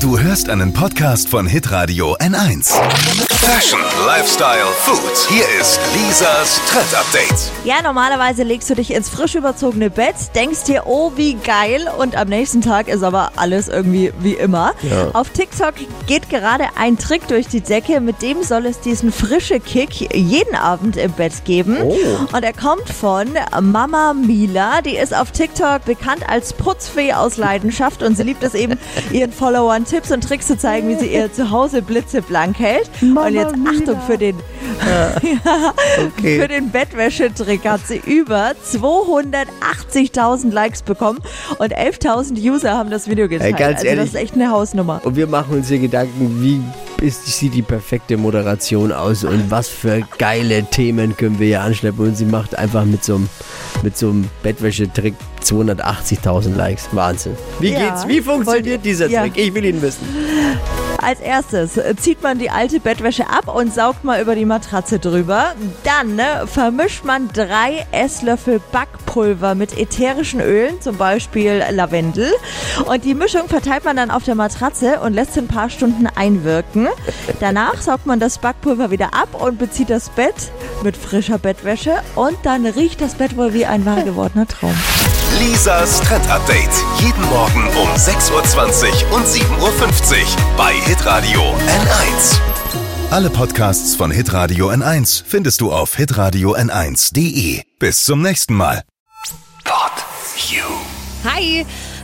Du hörst einen Podcast von Hitradio N1. Fashion, Lifestyle, Food. Hier ist Lisas Trend Update. Ja, normalerweise legst du dich ins frisch überzogene Bett, denkst dir, oh, wie geil, und am nächsten Tag ist aber alles irgendwie wie immer. Ja. Auf TikTok geht gerade ein Trick durch die Decke, mit dem soll es diesen frische Kick jeden Abend im Bett geben. Oh. Und er kommt von Mama Mila, die ist auf TikTok bekannt als Putzfee aus Leidenschaft und sie liebt es eben, ihren Followern Tipps und Tricks zu zeigen, wie sie ihr Zuhause blitzeblank hält. und jetzt Achtung für den Okay. für den Bettwäschetrick hat sie über 280.000 Likes bekommen und 11.000 User haben das Video geteilt. Ey, ganz also ehrlich. das ist echt eine Hausnummer. Und wir machen uns hier Gedanken, wie ist, sieht die perfekte Moderation aus und was für geile Themen können wir hier anschleppen. Und sie macht einfach mit so einem, mit so einem Bettwäschetrick 280.000 Likes. Wahnsinn. Wie Ja. geht's? Wie funktioniert dieser Ja. Trick? Ich will ihn wissen. Als erstes äh, zieht man die alte Bettwäsche ab und saugt mal über die Matratze drüber. Dann ne, vermischt man drei Esslöffel Backpulver mit ätherischen Ölen, zum Beispiel Lavendel. Und die Mischung verteilt man dann auf der Matratze und lässt ein paar Stunden einwirken. Danach saugt man das Backpulver wieder ab und bezieht das Bett mit frischer Bettwäsche. Und dann riecht das Bett wohl wie ein wahr gewordener Traum. Lisas Trend Update. Jeden Morgen um 6.20 Uhr und 7.50 Uhr bei Hitradio N1. Alle Podcasts von Hitradio N1 findest du auf hitradio n1.de. Bis zum nächsten Mal. Pod You. Hi!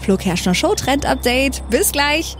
Flo Kerschner Show Trend Update. Bis gleich.